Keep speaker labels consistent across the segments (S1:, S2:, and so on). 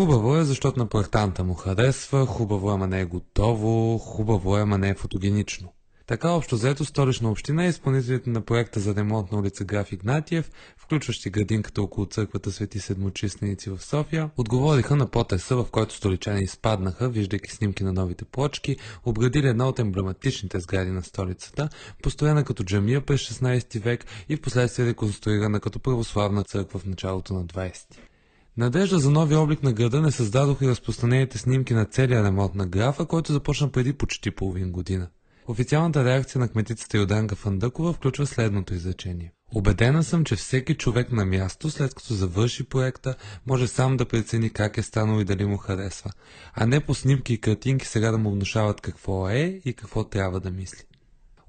S1: Хубаво е, защото на проектанта му харесва, хубаво е, ама не е готово, хубаво е, ама не е фотогенично. Така общо взето столична община и изпълнителите на проекта за ремонт на улица Граф Игнатиев, включващи градинката около църквата Свети Седмочисленици в София, отговориха на потеса, в който столичани изпаднаха, виждайки снимки на новите плочки, обградили една от емблематичните сгради на столицата, построена като джамия през 16 век и в последствие реконструирана като православна църква в началото на 20. Надежда за нови облик на града не създадоха и разпространените снимки на целия ремонт на графа, който започна преди почти половин година. Официалната реакция на кметицата Йоданка Фандъкова включва следното изречение. Обедена съм, че всеки човек на място, след като завърши проекта, може сам да прецени как е станал и дали му харесва, а не по снимки и картинки сега да му внушават какво е и какво трябва да мисли.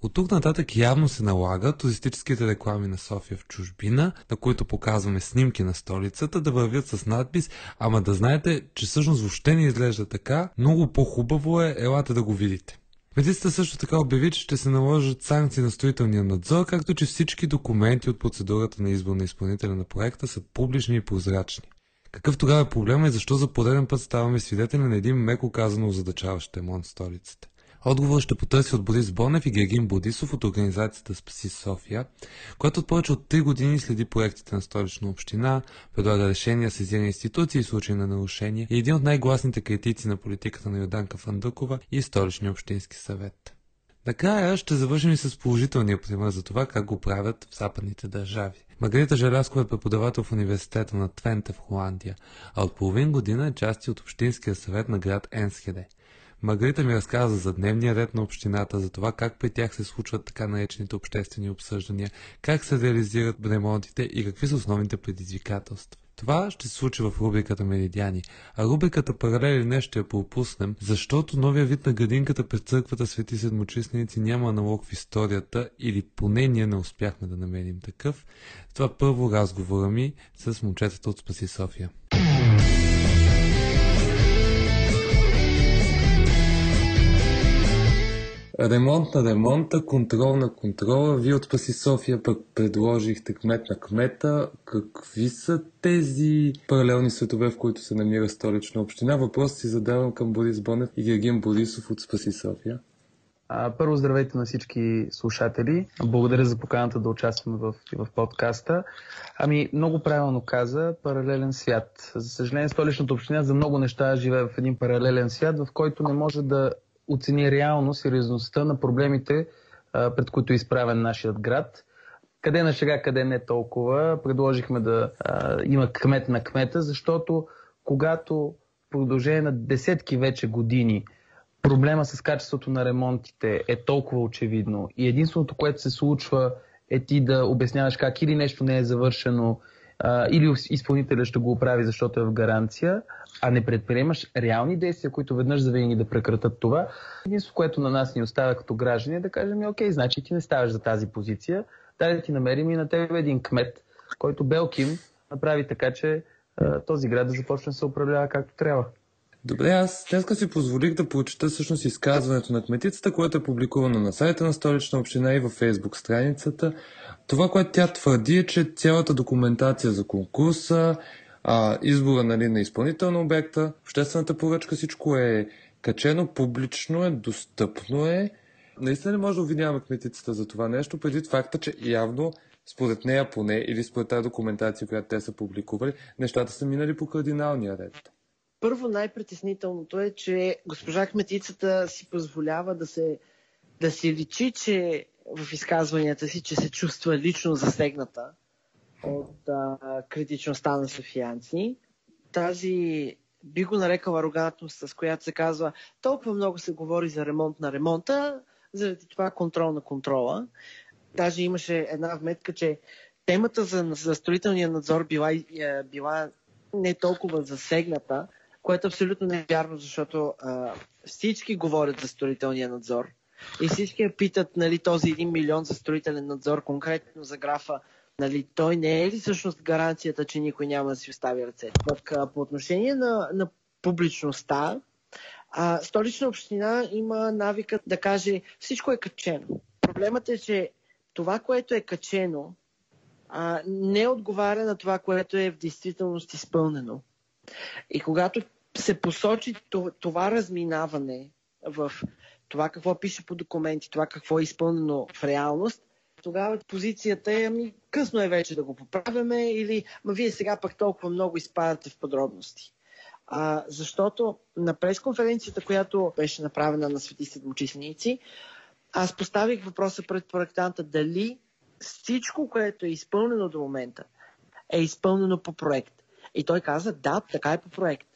S1: От тук нататък явно се налага туристическите реклами на София в чужбина, на които показваме снимки на столицата, да вървят с надпис, ама да знаете, че всъщност въобще не изглежда така, много по-хубаво е, елате да го видите. Медицата също така обяви, че ще се наложат санкции на строителния надзор, както че всички документи от процедурата на избор на изпълнителя на проекта са публични и прозрачни. Какъв тогава е проблема и защо за пореден път ставаме свидетели на един меко казано озадачаващ ремонт столицата? Отговор ще потърси от Борис Бонев и Гергин Бодисов от организацията Спаси София, която от повече от 3 години следи проектите на столична община, предлага решения, сезира институции и случаи на нарушения и един от най-гласните критици на политиката на Йорданка Фандъкова и столичния общински съвет. Накрая ще завършим и с положителния пример за това как го правят в западните държави. Маргарита Желяскова е преподавател в университета на Твенте в Холандия, а от половин година е части от Общинския съвет на град Енсхеде. Маргарита ми разказа за дневния ред на общината, за това как при тях се случват така наречените обществени обсъждания, как се реализират ремонтите и какви са основните предизвикателства. Това ще се случи в рубриката Меридиани, а рубриката Паралели днес ще я пропуснем, защото новия вид на градинката пред църквата Свети Седмочисленици няма аналог в историята или поне ние не успяхме да намерим такъв. Това първо разговора ми с момчетата от Спаси София. Ремонт на ремонта, контрол на контрола. Вие от Паси София пък предложихте кмет на кмета. Какви са тези паралелни светове, в които се намира столична община? Въпрос си задавам към Борис Бонев и Гергин Борисов от Спаси София.
S2: Първо здравейте на всички слушатели. Благодаря за поканата да участваме в, в подкаста. Ами, много правилно каза, паралелен свят. За съжаление, столичната община за много неща живее в един паралелен свят, в който не може да оцени реално сериозността на проблемите, пред които е изправен нашият град. Къде на шега, къде не толкова. Предложихме да има кмет на кмета, защото когато в продължение на десетки вече години проблема с качеството на ремонтите е толкова очевидно и единственото, което се случва е ти да обясняваш как или нещо не е завършено, или изпълнителя ще го оправи, защото е в гаранция, а не предприемаш реални действия, които веднъж завинаги да прекратат това, единството, което на нас ни остава като граждани е да кажем, окей, значи ти не ставаш за тази позиция, дай да ти намерим и на теб един кмет, който Белким направи така, че този град да започне да се управлява както трябва.
S1: Добре, аз днес си позволих да прочета всъщност изказването на кметицата, което е публикувано на сайта на столична община и във фейсбук страницата. Това, което тя твърди е, че цялата документация за конкурса, а, избора нали, на изпълнител на обекта, обществената поръчка, всичко е качено, публично е, достъпно е. Наистина не може да обвиняваме кметицата за това нещо, преди факта, че явно според нея поне или според тази документация, която те са публикували, нещата са минали по кардиналния ред.
S3: Първо най-притеснителното е, че госпожа кметицата си позволява да се, да се личи, че в изказванията си, че се чувства лично засегната от а, критичността на софиянци. Тази би го нарекал арогантност, с която се казва толкова много се говори за ремонт на ремонта, заради това контрол на контрола. Даже имаше една вметка, че темата за, за строителния надзор била, е, била не толкова засегната, което абсолютно не е вярно, защото а, всички говорят за строителния надзор и всички я питат нали, този 1 милион за строителен надзор, конкретно за графа, нали, той не е ли всъщност гаранцията, че никой няма да си остави ръцете? Пък по отношение на, на публичността, а, столична община има навикът да каже всичко е качено. Проблемът е, че това, което е качено, а, не отговаря на това, което е в действителност изпълнено. И когато се посочи това разминаване в това какво пише по документи, това какво е изпълнено в реалност, тогава позицията е, ами късно е вече да го поправяме или ма вие сега пък толкова много изпадате в подробности. А, защото на пресконференцията, която беше направена на Свети Седмочисленици, аз поставих въпроса пред проектанта дали всичко, което е изпълнено до момента, е изпълнено по проект. И той каза, да, така е по проект.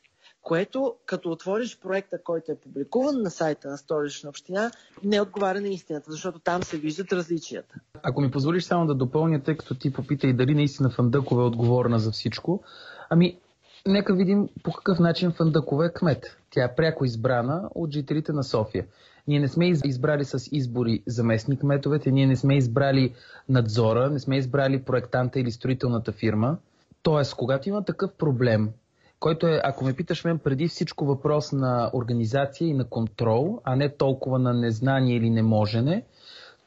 S3: Което, като отвориш проекта, който е публикуван на сайта на Столична община, не отговаря на истината, защото там се виждат различията.
S2: Ако ми позволиш само да допълня, тъй като ти попита и дали наистина Фандъкова е отговорна за всичко, ами нека видим по какъв начин Фандъкова е кмет. Тя е пряко избрана от жителите на София. Ние не сме избрали с избори заместник кметовете, ние не сме избрали надзора, не сме избрали проектанта или строителната фирма. Тоест, когато има такъв проблем, който е, ако ме питаш мен, преди всичко въпрос на организация и на контрол, а не толкова на незнание или неможене,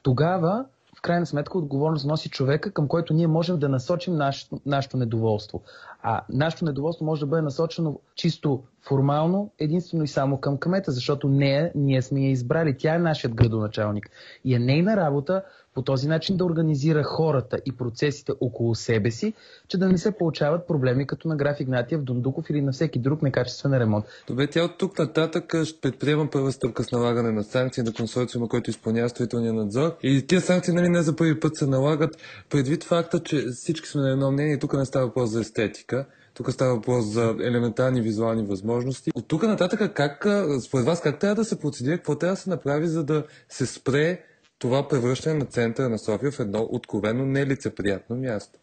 S2: тогава в крайна сметка отговорност носи човека, към който ние можем да насочим нашето, нашето недоволство. А нашето недоволство може да бъде насочено чисто формално, единствено и само към кмета, защото нея, ние сме я избрали. Тя е нашият градоначалник. И е нейна работа по този начин да организира хората и процесите около себе си, че да не се получават проблеми като на граф Игнатиев, Дундуков или на всеки друг некачествен ремонт.
S4: Добре, тя от тук нататък ще предприема първа стъпка с налагане на санкции на консорциума, който изпълнява строителния надзор. И тия санкции нали, не за първи път се налагат предвид факта, че всички сме на едно мнение, тук не става въпрос за естетика. Тук става въпрос за елементарни визуални възможности. От тук нататък, как, според вас, как трябва да се процедира, какво трябва да се направи, за да се спре това превръщане на центъра на София в едно откровено нелицеприятно място?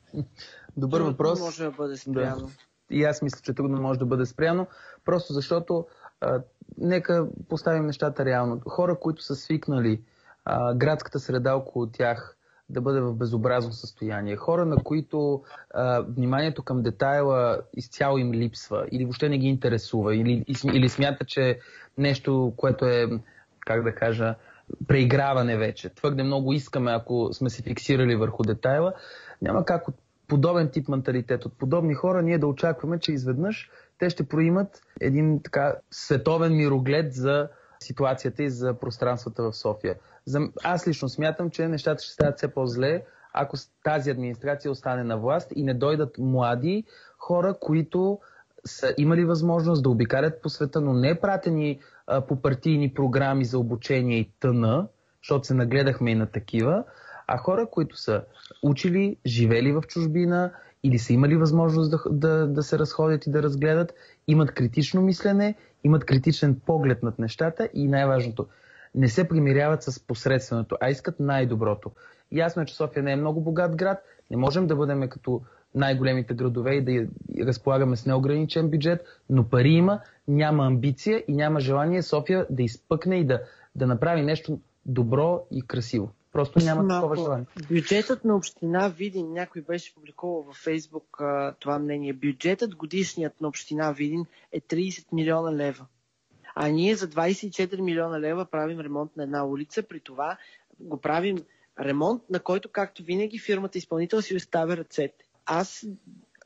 S2: Добър
S3: трудно
S2: въпрос.
S3: може да бъде спряно. Да.
S2: И аз мисля, че трудно може да бъде спряно, просто защото а, нека поставим нещата реално. Хора, които са свикнали а, градската среда около тях да бъде в безобразно състояние. Хора, на които а, вниманието към детайла изцяло им липсва или въобще не ги интересува или, или смята, че нещо, което е, как да кажа, преиграване вече. Твърде много искаме, ако сме се фиксирали върху детайла. Няма как от подобен тип менталитет, от подобни хора, ние да очакваме, че изведнъж те ще проимат един така световен мироглед за ситуацията и за пространствата в София. Аз лично смятам, че нещата ще стават все по-зле, ако тази администрация остане на власт и не дойдат млади хора, които са имали възможност да обикалят по света, но не пратени а, по партийни програми за обучение и тъна, защото се нагледахме и на такива, а хора, които са учили, живели в чужбина или са имали възможност да, да, да се разходят и да разгледат, имат критично мислене, имат критичен поглед над нещата и най-важното, не се примиряват с посредственото, а искат най-доброто. Ясно е, че София не е много богат град, не можем да бъдем като най-големите градове и да разполагаме с неограничен бюджет, но пари има, няма амбиция и няма желание София да изпъкне и да, да направи нещо добро и красиво. Просто няма Малко. такова желание.
S3: Бюджетът на община Видин, някой беше публикувал във Фейсбук това мнение. Бюджетът годишният на община Видин е 30 милиона лева. А ние за 24 милиона лева правим ремонт на една улица, при това го правим ремонт, на който, както винаги, фирмата изпълнител си оставя ръцете. Аз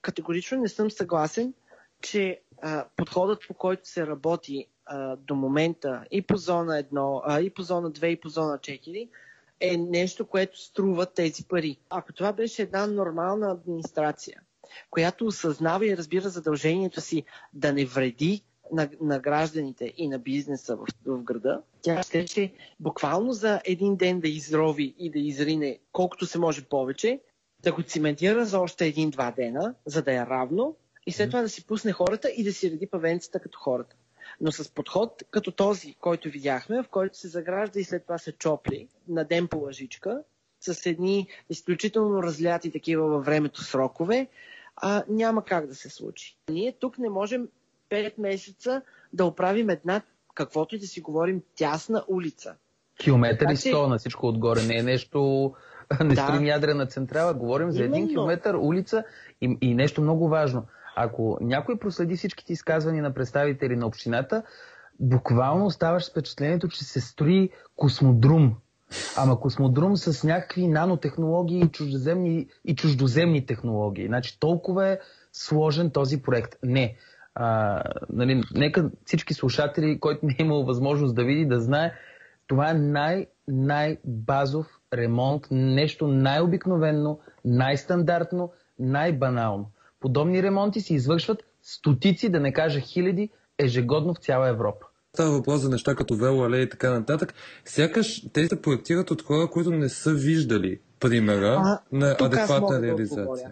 S3: категорично не съм съгласен, че а, подходът по който се работи а, до момента и по зона 1, а, и по зона 2, и по зона 4 е нещо, което струва тези пари. Ако това беше една нормална администрация, която осъзнава и разбира задължението си да не вреди на, на гражданите и на бизнеса в, в града, тя ще, ще буквално за един ден да изрови и да изрине колкото се може повече, да го циментира за още един-два дена, за да е равно и след това да си пусне хората и да си реди павенцата като хората. Но с подход като този, който видяхме, в който се загражда и след това се чопли на ден по лъжичка, с едни изключително разляти такива във времето срокове, а, няма как да се случи. Ние тук не можем 5 месеца да оправим една, каквото и да си говорим, тясна улица.
S2: Километър и 100 на всичко отгоре. Не е нещо, не да. строим ядрена централа. Говорим за един километър улица и, и нещо много важно. Ако някой проследи всичките изказвания на представители на общината, буквално оставаш с впечатлението, че се строи космодрум. Ама космодрум с някакви нанотехнологии и чуждоземни, и чуждоземни технологии. Значи толкова е сложен този проект. Не. А, нали, нека всички слушатели, който не е имал възможност да види, да знае, това е най- най-базов ремонт, нещо най-обикновенно, най-стандартно, най-банално. Подобни ремонти се извършват стотици, да не кажа хиляди, ежегодно в цяла Европа.
S4: Става въпрос за неща като велоалея и така нататък. Сякаш те се проектират от хора, които не са виждали примера а, на адекватна реализация.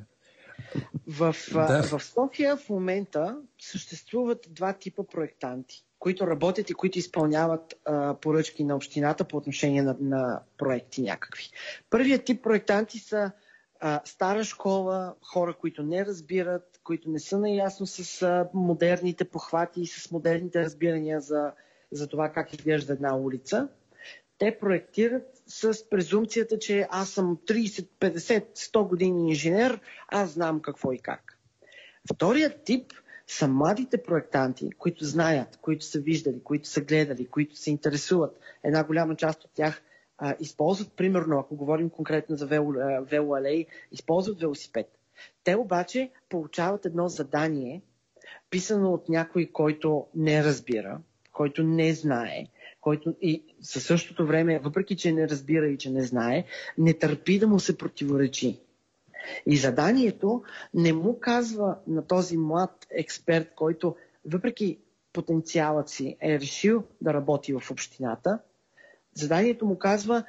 S3: В, да. в София в момента съществуват два типа проектанти, които работят и които изпълняват а, поръчки на общината по отношение на, на проекти някакви. Първият тип проектанти са а, стара школа, хора, които не разбират, които не са наясно с а, модерните похвати и с модерните разбирания за, за това как изглежда една улица. Те проектират с презумцията, че аз съм 30, 50, 100 години инженер, аз знам какво и как. Вторият тип са младите проектанти, които знаят, които са виждали, които са гледали, които се интересуват. Една голяма част от тях а, използват, примерно, ако говорим конкретно за вело, велоалей, използват велосипед. Те обаче получават едно задание, писано от някой, който не разбира, който не знае, който и със същото време, въпреки че не разбира и че не знае, не търпи да му се противоречи. И заданието не му казва на този млад експерт, който въпреки потенциалът си е решил да работи в общината, заданието му казва,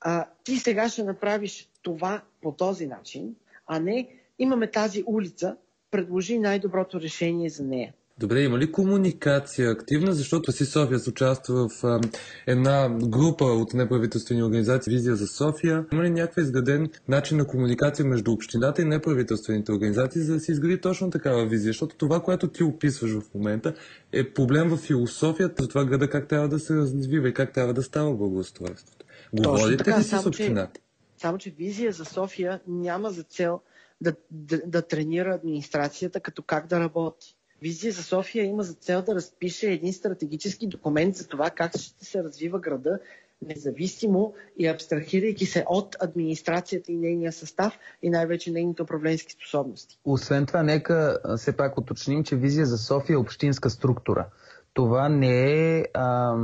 S3: а, ти сега ще направиш това по този начин, а не имаме тази улица, предложи най-доброто решение за нея.
S4: Добре, има ли комуникация активна, защото си София се участва в а, една група от неправителствени организации Визия за София. Има ли някакъв изграден начин на комуникация между общината и неправителствените организации, за да се изгради точно такава визия? Защото това, което ти описваш в момента, е проблем в философията за това града как трябва да се развива и как трябва да става благоустройството. Говорите ли си с общината?
S3: Само, че Визия за София няма за цел да, да, да тренира администрацията като как да работи Визия за София има за цел да разпише един стратегически документ за това как ще се развива града, независимо и абстрахирайки се от администрацията и нейния състав и най-вече нейните управленски способности.
S2: Освен това, нека все пак уточним, че визия за София е общинска структура. Това не е а,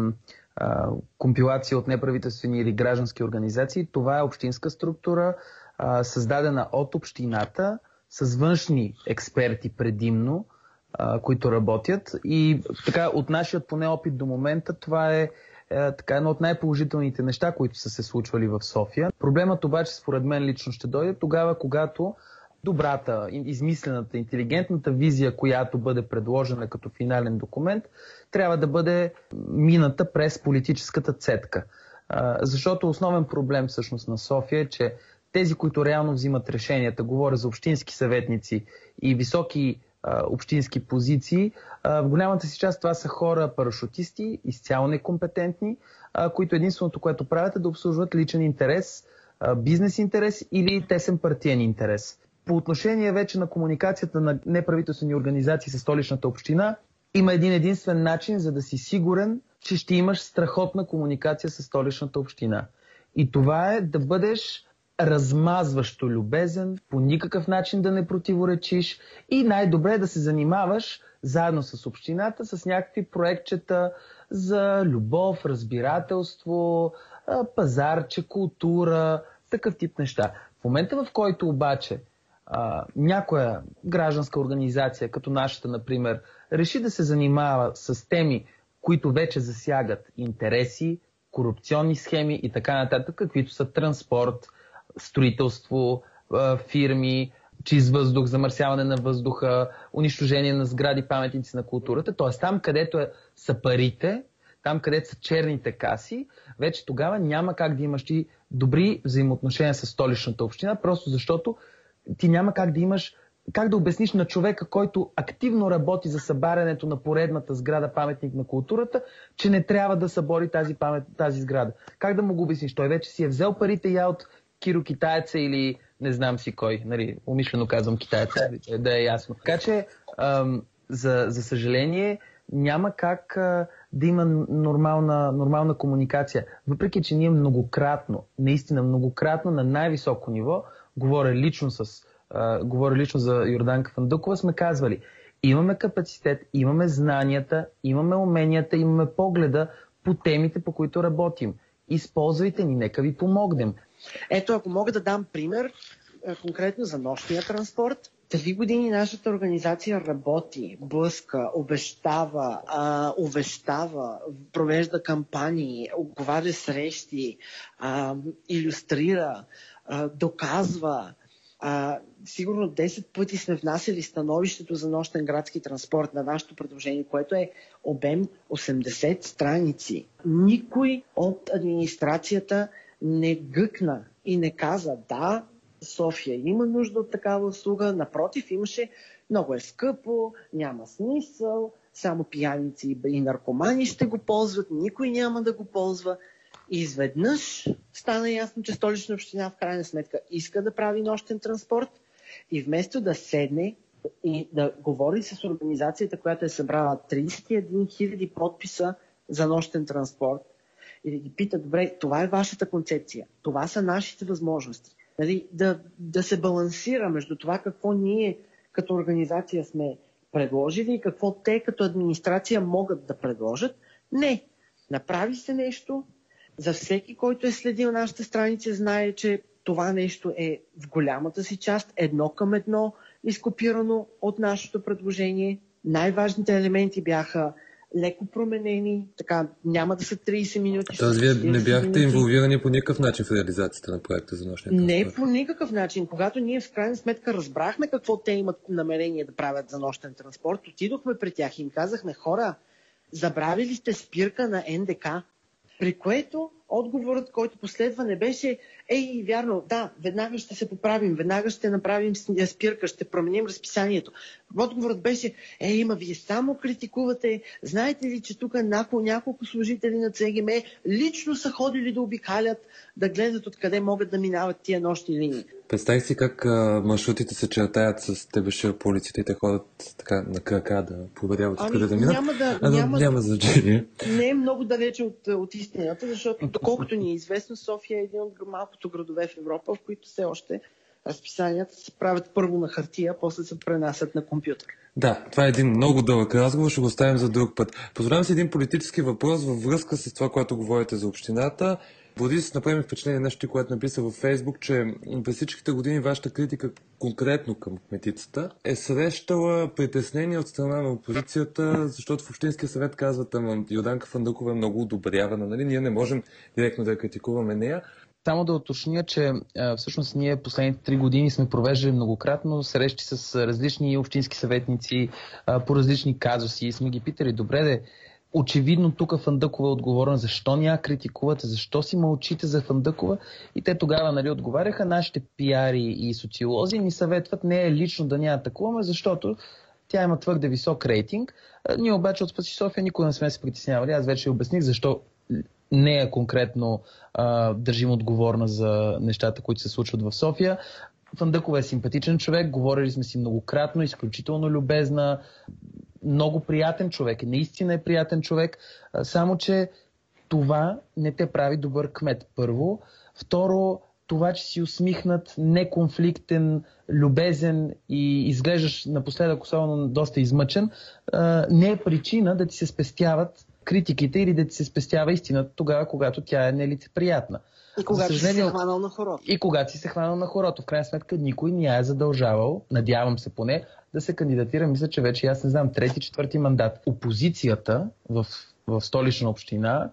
S2: а, компилация от неправителствени или граждански организации. Това е общинска структура, а, създадена от общината с външни експерти предимно, които работят. И така, от нашият поне опит до момента, това е, е така едно от най-положителните неща, които са се случвали в София. Проблемът обаче, според мен лично ще дойде тогава, когато добрата, измислената, интелигентната визия, която бъде предложена като финален документ, трябва да бъде мината през политическата цетка. Защото основен проблем всъщност на София е, че тези, които реално взимат решенията, говоря за общински съветници и високи общински позиции. В голямата си част това са хора парашутисти, изцяло некомпетентни, които единственото, което правят е да обслужват личен интерес, бизнес интерес или тесен партиен интерес. По отношение вече на комуникацията на неправителствени организации с столичната община, има един единствен начин, за да си сигурен, че ще имаш страхотна комуникация с столичната община. И това е да бъдеш размазващо любезен, по никакъв начин да не противоречиш и най-добре да се занимаваш заедно с общината с някакви проектчета за любов, разбирателство, пазарче, култура, такъв тип неща. В момента в който обаче а, някоя гражданска организация, като нашата, например, реши да се занимава с теми, които вече засягат интереси, корупционни схеми и така нататък, каквито са транспорт, строителство, фирми, чист въздух, замърсяване на въздуха, унищожение на сгради, паметници на културата. Т.е. там, където е, са парите, там, където са черните каси, вече тогава няма как да имаш ти добри взаимоотношения с столичната община, просто защото ти няма как да имаш как да обясниш на човека, който активно работи за събарянето на поредната сграда паметник на културата, че не трябва да събори тази, памет, тази сграда? Как да му го обясниш? Той вече си е взел парите я от Киро китаеца или не знам си кой. Нали, умишлено казвам китаеца, да е ясно. Така че, ам, за, за съжаление, няма как а, да има нормална, нормална комуникация. Въпреки, че ние многократно, наистина многократно на най-високо ниво, говоря лично с а, говоря лично за Йорданка Фандукова, сме казвали, имаме капацитет, имаме знанията, имаме уменията, имаме погледа по темите, по които работим. Използвайте ни, нека ви помогнем.
S3: Ето, ако мога да дам пример, конкретно за нощния транспорт, Три години нашата организация работи, блъска, обещава, увещава, провежда кампании, оговаря срещи, иллюстрира, доказва. Сигурно 10 пъти сме внасяли становището за нощен градски транспорт на нашето предложение, което е обем 80 страници. Никой от администрацията не гъкна и не каза да, София има нужда от такава услуга. Напротив, имаше много е скъпо, няма смисъл, само пияници и наркомани ще го ползват, никой няма да го ползва. И изведнъж стана ясно, че столична община в крайна сметка иска да прави нощен транспорт и вместо да седне и да говори с организацията, която е събрала 31 000 подписа за нощен транспорт и да ги пита, добре, това е вашата концепция, това са нашите възможности нали, да, да се балансира между това какво ние като организация сме предложили и какво те като администрация могат да предложат. Не. Направи се нещо. За всеки, който е следил нашата страница, знае, че това нещо е в голямата си част едно към едно изкопирано от нашето предложение. Най-важните елементи бяха леко променени, така няма да са 30 минути.
S4: Тоест, вие не бяхте минути. инволвирани по никакъв начин в реализацията на проекта за нощния
S3: транспорт? Не по никакъв начин. Когато ние в крайна сметка разбрахме какво те имат намерение да правят за нощен транспорт, отидохме при тях и им казахме, хора, забравили сте спирка на НДК, при което отговорът, който последва, не беше Ей, вярно, да, веднага ще се поправим, веднага ще направим спирка, ще променим разписанието. Отговорът беше, ей, има вие само критикувате, знаете ли, че тук няколко, няколко служители на ЦГМ лично са ходили да обикалят, да гледат откъде могат да минават тия нощни линии.
S4: Представих си как а, маршрутите се чертаят с тебеше по улиците и те ходят така на крака да проверяват ами, откъде да минат.
S3: Няма, да,
S4: а,
S3: няма,
S4: няма значение.
S3: Не е много далече от, от истината, защото доколкото ни е известно, София е един от малкото градове в Европа, в които все още разписанията се правят първо на хартия, после се пренасят на компютър.
S4: Да, това е един много дълъг разговор, ще го оставим за друг път. Позволявам си един политически въпрос във връзка с това, което говорите за общината. Борис направи впечатление нещо, което написа във Фейсбук, че през всичките години вашата критика конкретно към кметицата е срещала притеснение от страна на опозицията, защото в Общинския съвет казват, ама Йоданка Фандукова е много одобрявана, нали? Ние не можем директно да я критикуваме нея.
S2: Само да уточня, че всъщност ние последните три години сме провеждали многократно срещи с различни общински съветници по различни казуси и сме ги питали, добре де, очевидно тук Фандъкова е отговорна, защо ня критикувате, защо си мълчите за Фандъкова и те тогава нали, отговаряха, нашите пиари и социолози ни съветват не е лично да ня атакуваме, защото тя има твърде висок рейтинг. Ние обаче от Спаси София никога не сме се притеснявали. Аз вече обясних защо нея конкретно а, държим отговорна за нещата, които се случват в София. Фандъкова е симпатичен човек, говорили сме си многократно, изключително любезна, много приятен човек, наистина е приятен човек, само че това не те прави добър кмет, първо. Второ, това, че си усмихнат, неконфликтен, любезен и изглеждаш напоследък особено доста измъчен, не е причина да ти се спестяват критиките или да ти се спестява истината тогава, когато тя е нелицеприятна.
S3: И когато си се хванал на хорото.
S2: И когато си се хванал на хорото. В крайна сметка никой не е задължавал, надявам се поне, да се кандидатира, мисля, че вече аз не знам, трети, четвърти мандат. Опозицията в, в столична община,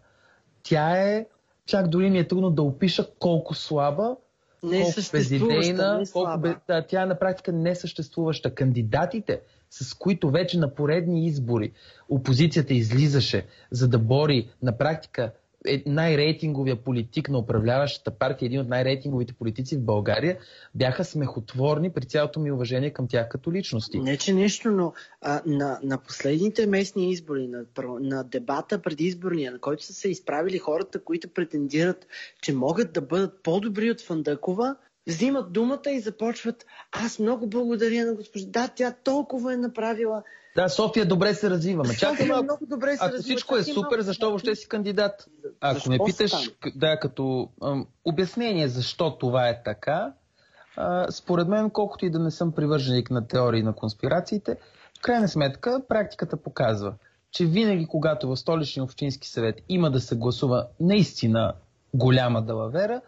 S2: тя е, чак дори ми е трудно да опиша колко слаба,
S3: не колко безидейна,
S2: не колко без... да, тя е на практика несъществуваща. Кандидатите, с които вече на поредни избори опозицията излизаше, за да бори на практика е най-рейтинговия политик на управляващата партия, един от най-рейтинговите политици в България, бяха смехотворни при цялото ми уважение към тях като личности.
S3: Не, че нещо, но а, на, на последните местни избори, на, на дебата преди изборния, на който са се изправили хората, които претендират, че могат да бъдат по-добри от Фандъкова, взимат думата и започват аз много благодаря на госпожа. Да, тя толкова е направила.
S2: Да, София добре се развива. Ма
S3: чакай малко. много добре се
S2: Ако
S3: развива.
S2: всичко е супер, защо въобще си кандидат? Ако защо ме питаш, да, като ам, обяснение защо това е така, а, според мен, колкото и да не съм привърженик на теории на конспирациите, в крайна сметка практиката показва, че винаги, когато в столичния общински съвет има да се гласува наистина голяма далавера,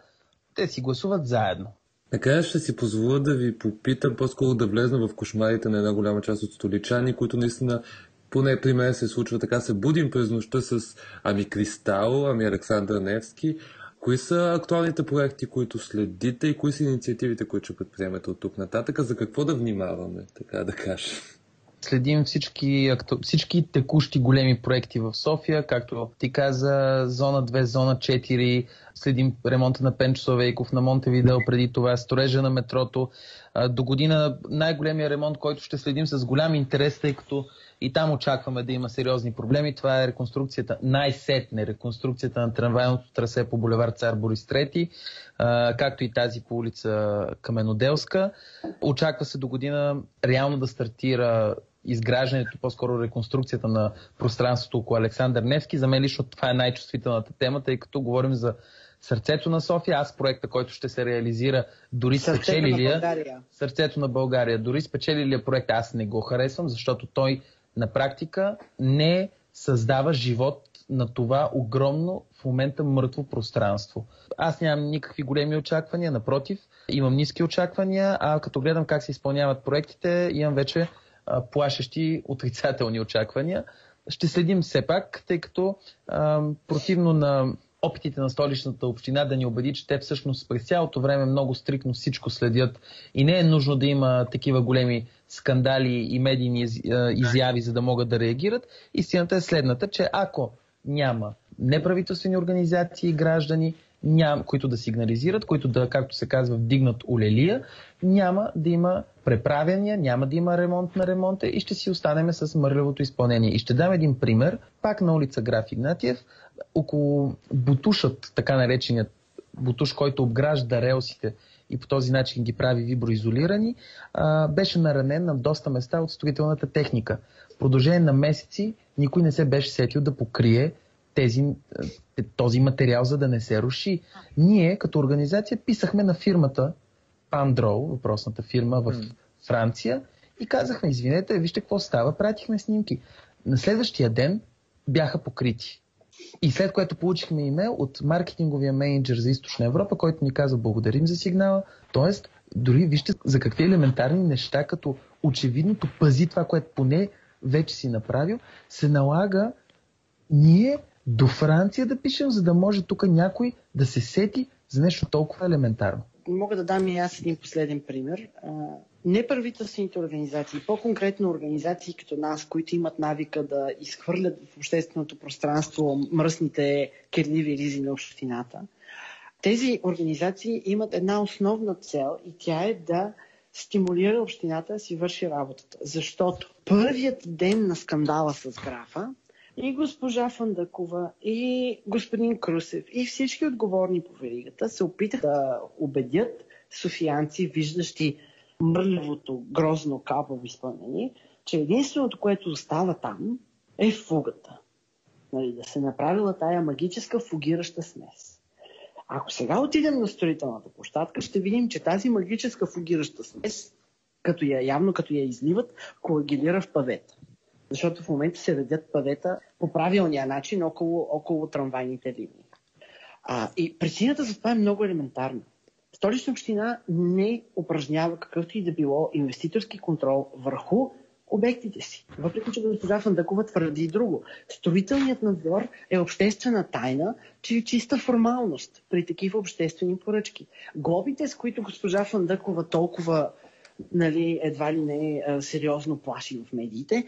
S2: те си гласуват заедно.
S4: Така ще си позволя да ви попитам по-скоро да влезна в кошмарите на една голяма част от столичани, които наистина поне при мен се случва така, се будим през нощта с ами Кристал, ами Александър Невски. Кои са актуалните проекти, които следите и кои са инициативите, които ще предприемете от тук нататък? За какво да внимаваме, така да кажа?
S2: Следим всички, всички текущи големи проекти в София, както ти каза, зона 2, зона 4, следим ремонта на Пенчо Славейков, на Монтевидео преди това, строежа на метрото. До година най-големия ремонт, който ще следим с голям интерес, тъй като и там очакваме да има сериозни проблеми. Това е реконструкцията, най-сетне реконструкцията на трамвайното трасе по булевар Цар Борис III, както и тази по улица Каменоделска. Очаква се до година реално да стартира изграждането, по-скоро реконструкцията на пространството около Александър Невски. За мен лично това е най-чувствителната тема, тъй като говорим за Сърцето на София, аз проекта, който ще се реализира, дори
S3: Сърцето
S2: спечелилия...
S3: На
S2: Сърцето на България. Дори спечелилия проект аз не го харесвам, защото той на практика не създава живот на това огромно в момента мъртво пространство. Аз нямам никакви големи очаквания, напротив, имам ниски очаквания, а като гледам как се изпълняват проектите, имам вече плашещи отрицателни очаквания. Ще следим все пак, тъй като а, противно на опитите на столичната община да ни убеди, че те всъщност през цялото време много стрикно всичко следят и не е нужно да има такива големи скандали и медийни изяви, за да могат да реагират. Истината е следната, че ако няма неправителствени организации граждани, ням, които да сигнализират, които да, както се казва, вдигнат улелия, няма да има преправяния, няма да има ремонт на ремонта и ще си останеме с мърлевото изпълнение. И ще дам един пример, пак на улица Граф Игнатиев, около бутушът, така нареченият бутуш, който обгражда релсите и по този начин ги прави виброизолирани, беше наранен на доста места от строителната техника. В продължение на месеци никой не се беше сетил да покрие тези, този материал, за да не се руши. Ние, като организация, писахме на фирмата Пандроу, въпросната фирма в Франция, и казахме, извинете, вижте какво става, пратихме снимки. На следващия ден бяха покрити. И след което получихме имейл от маркетинговия менеджер за Източна Европа, който ни каза благодарим за сигнала. Тоест, дори вижте за какви елементарни неща, като очевидното пази това, което поне вече си направил, се налага ние до Франция да пишем, за да може тук някой да се сети за нещо толкова елементарно.
S3: Мога да дам и аз един последен пример. Неправителствените организации, по-конкретно организации като нас, които имат навика да изхвърлят в общественото пространство мръсните кирливи ризи на общината, тези организации имат една основна цел и тя е да стимулира общината да си върши работата. Защото първият ден на скандала с графа и госпожа Фандакова, и господин Крусев, и всички отговорни по веригата се опитаха да убедят софиянци, виждащи мърлевото, грозно капово изпълнение, че единственото, което остава там, е фугата. Нали, да се направила тая магическа фугираща смес. Ако сега отидем на строителната площадка, ще видим, че тази магическа фугираща смес, като я, явно като я изливат, коагилира в павета защото в момента се редят павета по правилния начин около, около трамвайните линии. А, и причината за това е много елементарна. Столична община не упражнява какъвто и да било инвеститорски контрол върху обектите си. Въпреки, че госпожа Фандакова твърди друго. Строителният надзор е обществена тайна, че е чиста формалност при такива обществени поръчки. Глобите, с които госпожа Фандакова толкова нали, едва ли не е сериозно плаши в медиите,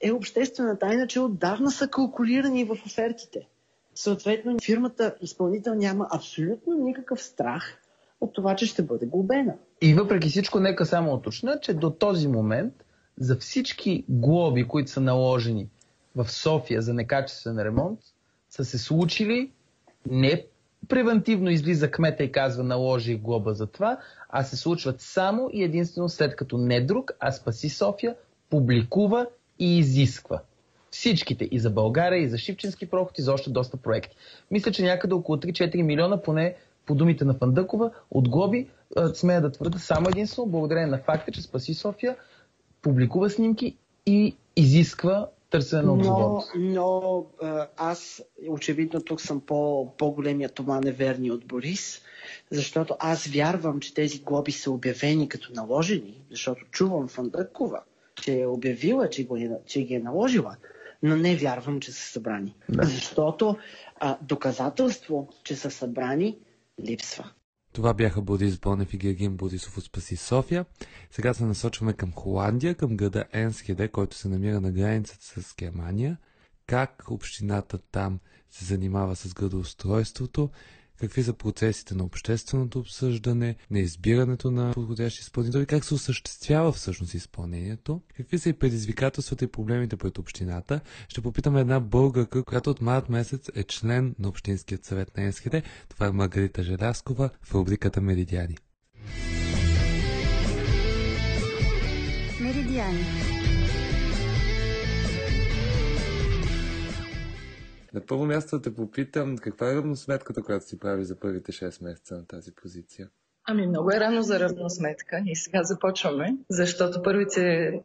S3: е обществена тайна, че отдавна са калкулирани в офертите. съответно фирмата изпълнител няма абсолютно никакъв страх от това, че ще бъде глобена.
S2: И въпреки всичко, нека само уточня, че до този момент за всички глоби, които са наложени в София за некачествен ремонт, са се случили не превентивно излиза кмета и казва наложи глоба за това, а се случват само и единствено след като не друг, а Спаси София публикува и изисква. Всичките и за България, и за Шипченски проход, и за още доста проекти. Мисля, че някъде около 3-4 милиона, поне по думите на Фандъкова, от глоби, смея да твърда само единствено, благодарение на факта, че Спаси София публикува снимки и изисква търсене на отговорност.
S3: Но, но аз очевидно тук съм по, по-големия Тома Неверни от Борис, защото аз вярвам, че тези глоби са обявени като наложени, защото чувам Фандъкова, че е обявила, че, го е, че ги е наложила, но не вярвам, че са събрани. Да. Защото а, доказателство, че са събрани, липсва.
S4: Това бяха Борис Бонев и Гергин Борисов от Спаси София. Сега се насочваме към Холандия, към града Енскеде, който се намира на границата с Германия. Как общината там се занимава с градоустройството, какви са процесите на общественото обсъждане, на избирането на подходящи изпълнители, как се осъществява всъщност изпълнението, какви са и предизвикателствата и проблемите пред общината. Ще попитаме една българка, която от март месец е член на Общинският съвет на НСХД. Това е Маргарита Желяскова в рубриката Меридиани. Меридиани. На първо място да попитам, каква е равносметката, която си прави за първите 6 месеца на тази позиция?
S5: Ами много е рано за равносметка и сега започваме, защото първите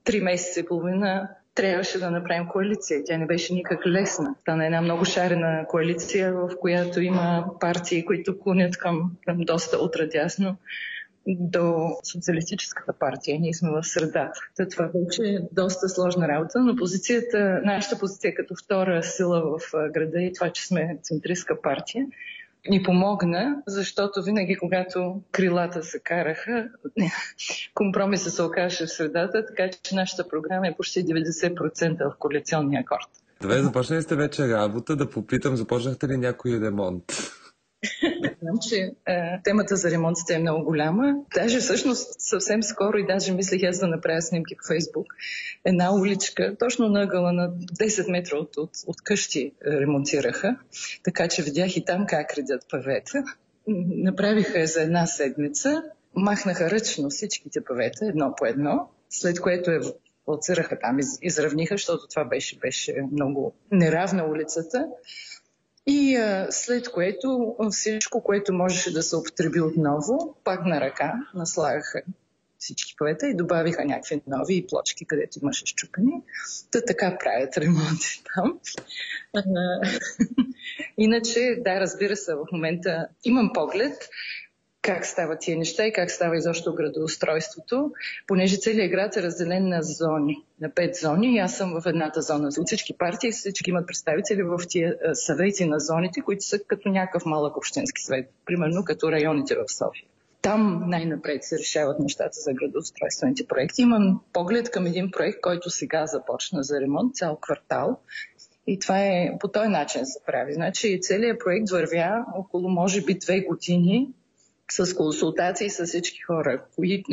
S5: 3 месеца и половина трябваше да направим коалиция. Тя не беше никак лесна. Стана една много шарена коалиция, в която има партии, които клонят към, към доста утрадясно до Социалистическата партия. Ние сме в средата. Та това беше доста сложна работа, но позицията, нашата позиция като втора сила в града и това, че сме центристка партия, ни помогна, защото винаги, когато крилата се караха, компромиса се окаже в средата, така че нашата програма е почти 90% в коалиционния акорд.
S4: Добре, започнали сте вече работа. Да попитам, започнахте ли някой ремонт?
S5: Знам, че е, темата за ремонтите е много голяма. Даже всъщност съвсем скоро и даже мислех аз да направя снимки по Фейсбук. Една уличка, точно на ъгъла на 10 метра от, от, от къщи е, ремонтираха. Така че видях и там как редят павета. Направиха я за една седмица. Махнаха ръчно всичките павета, едно по едно, след което е плацираха там, изравниха, защото това беше, беше много неравна улицата. И а, след което всичко, което можеше да се употреби отново, пак на ръка, наслагаха всички поета и добавиха някакви нови плочки, където имаше щупени. Та така правят ремонти там. Иначе, да, разбира се, в момента имам поглед как стават тия неща и как става изобщо градоустройството, понеже целият град е разделен на зони, на пет зони и аз съм в едната зона. Всички партии всички имат представители в тия съвети на зоните, които са като някакъв малък общински съвет, примерно като районите в София. Там най-напред се решават нещата за градоустройствените проекти. Имам поглед към един проект, който сега започна за ремонт, цял квартал. И това е по този начин се прави. Значи целият проект вървя около, може би, две години с консултации с всички хора, кои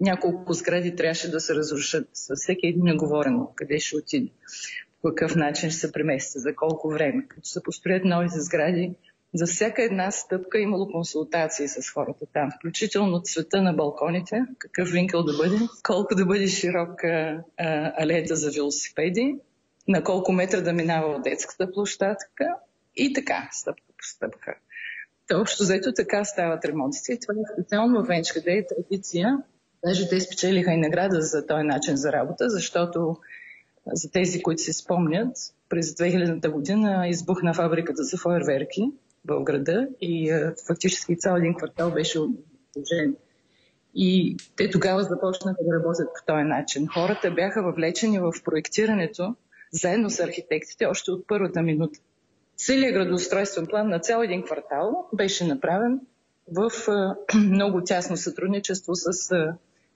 S5: няколко сгради трябваше да се разрушат. С всеки един е говорено къде ще отиде, по какъв начин ще се премести, за колко време. Като се построят нови сгради, за всяка една стъпка имало консултации с хората там, включително цвета на балконите, какъв винкъл да бъде, колко да бъде широка алеята за велосипеди, на колко метра да минава от детската площадка и така, стъпка по стъпка. Та общо взето така стават ремонтите. И това е специално в Венчка, да е традиция. Даже те спечелиха и награда за този начин за работа, защото за тези, които се спомнят, през 2000-та година избухна фабриката за фойерверки в града и фактически цял един квартал беше отложен. И те тогава започнаха да работят по този начин. Хората бяха въвлечени в проектирането заедно с архитектите още от първата минута. Целият градоустройствен план на цял един квартал беше направен в много тясно сътрудничество с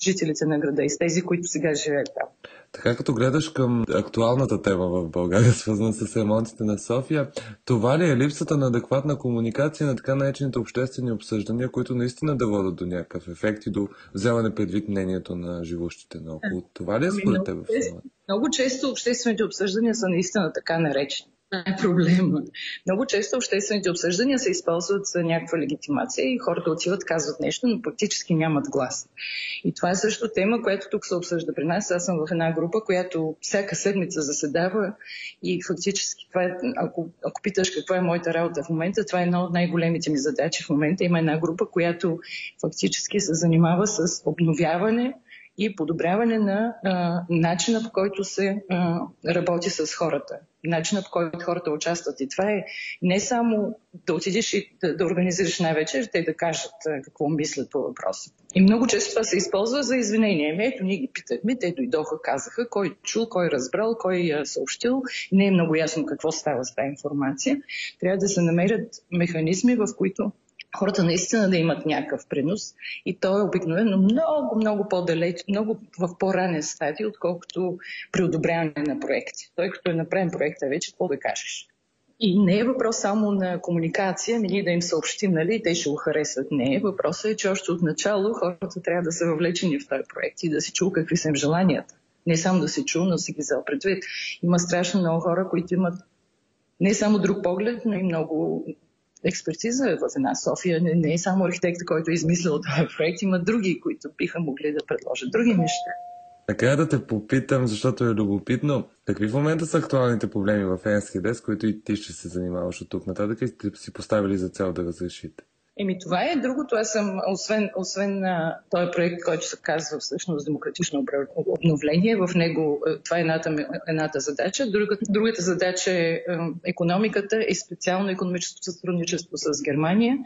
S5: жителите на града и с тези, които сега живеят там.
S4: Така като гледаш към актуалната тема в България, свързана с ремонтите на София, това ли е липсата на адекватна комуникация на така наречените обществени обсъждания, които наистина да водят до някакъв ефект и до вземане предвид мнението на живущите наоколо? Това ли е ами, според теб?
S5: Много често обществените обсъждания са наистина така наречени е проблема. Много често обществените обсъждания се използват за някаква легитимация и хората отиват, казват нещо, но практически нямат глас. И това е също тема, която тук се обсъжда при нас. Аз съм в една група, която всяка седмица заседава и фактически това е, ако, ако питаш каква е моята работа в момента, това е една от най-големите ми задачи в момента. Има една група, която фактически се занимава с обновяване и подобряване на а, начина по който се а, работи с хората, начина по който хората участват. И това е не само да отидеш и да, да организираш най-вече, те да кажат а, какво мислят по въпроса. И много често това се използва за извинение. Ами ето, ние ги питахме, те дойдоха, казаха, кой чул, кой разбрал, кой а, съобщил. Не е много ясно какво става с тази информация. Трябва да се намерят механизми, в които хората наистина да имат някакъв принос и то е обикновено много, много по-далеч, много в по-ранен стадий, отколкото при одобряване на проекти. Той като е направен проекта вече, какво да кажеш? И не е въпрос само на комуникация, ние да им съобщим, нали, те ще го харесват. Не, въпросът е, че още от начало хората трябва да са въвлечени в този проект и да си чул какви са им желанията. Не само да се чул, но си ги взел предвид. Има страшно много хора, които имат не само друг поглед, но и много експертиза в една София. Не, не е само архитекта, който е измислил този проект, има други, които биха могли да предложат други неща.
S4: Така да те попитам, защото е любопитно, какви в момента са актуалните проблеми в ЕНСХД, с които и ти ще се занимаваш от тук нататък и сте си поставили за цел да разрешите?
S5: Еми това е другото. Аз съм, освен, освен а, този проект, който се казва всъщност демократично обновление, в него това е едната, едната задача. Другата, другата задача е економиката и специално економическото сътрудничество с Германия.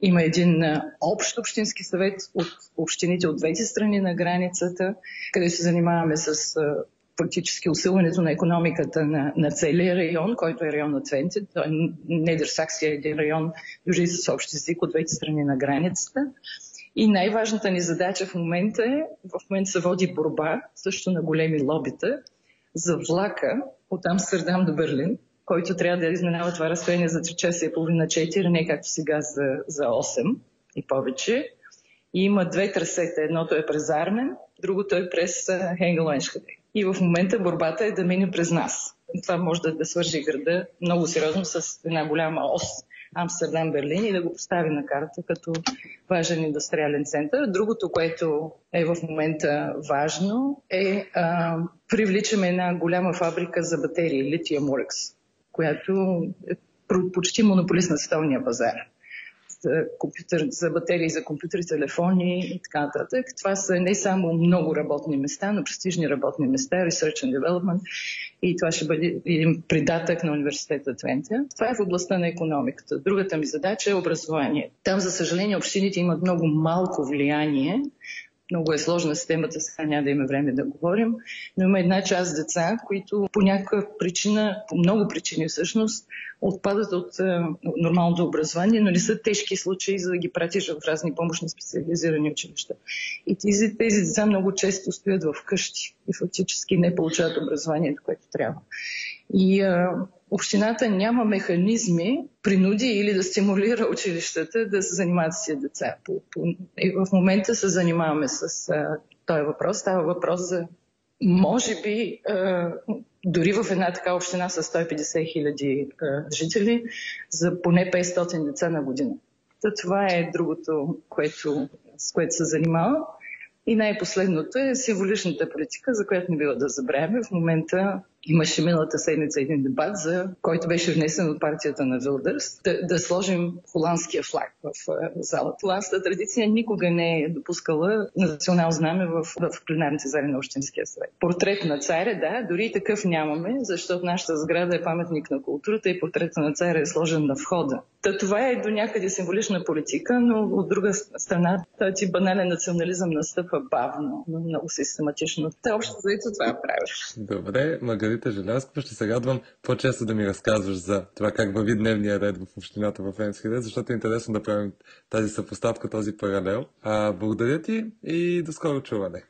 S5: Има един общ общински съвет от общините от двете страни на границата, къде се занимаваме с фактически усилването на економиката на, на целия район, който е район на Твенте. Недерсаксия е един район, дори с общ език от двете страни на границата. И най-важната ни задача в момента е, в момента се води борба, също на големи лобита, за влака от Амстердам до Берлин, който трябва да изминава това разстояние за 3 часа и половина 4, не както сега за, за 8 и повече. И има две трасета. Едното е през Армен, другото е през Хенгелойншкадек. И в момента борбата е да мине през нас. Това може да, да свържи града много сериозно с една голяма ос Амстердам, Берлин и да го постави на карта като важен индустриален център. Другото, което е в момента важно, е а, привличаме една голяма фабрика за батерии, Lithium Works, която е почти монополист на световния пазар за, компютър, за батерии за компютри, телефони и така нататък. Това са не само много работни места, но престижни работни места, Research and Development и това ще бъде един придатък на университета Твенте. Това е в областта на економиката. Другата ми задача е образование. Там, за съжаление, общините имат много малко влияние много е сложна системата, сега няма да има време да говорим, но има една част деца, които по някаква причина, по много причини всъщност, отпадат от е, нормалното образование, но не са тежки случаи, за да ги пратиш в разни помощни специализирани училища. И тези, тези деца много често стоят в къщи и фактически не получават образованието, което трябва. И е, общината няма механизми, принуди или да стимулира училищата да се занимават с тези деца. И в момента се занимаваме с а, този въпрос. Става въпрос за, може би, а, дори в една така община с 150 хиляди жители, за поне 500 деца на година. То това е другото, което, с което се занимава. И най-последното е символичната политика, за която не бива да забравяме. В момента Имаше миналата седмица един дебат, за който беше внесен от партията на Вилдърс, да, да сложим холандския флаг в залата. Холандската традиция никога не е допускала национално знаме в, в пленарните зали на Общинския съвет. Портрет на царя, да, дори и такъв нямаме, защото нашата сграда е паметник на културата и портрета на царя е сложен на входа. Та това е до някъде символична политика, но от друга страна този банален национализъм настъпва бавно, но много систематично. Та общо заето това правиш.
S4: Добре, Маргарита Желязкова, ще се радвам по-често да ми разказваш за това как върви дневния ред в общината в Енсхеде, защото е интересно да правим тази съпоставка, този паралел. А, благодаря ти и до скоро чуване.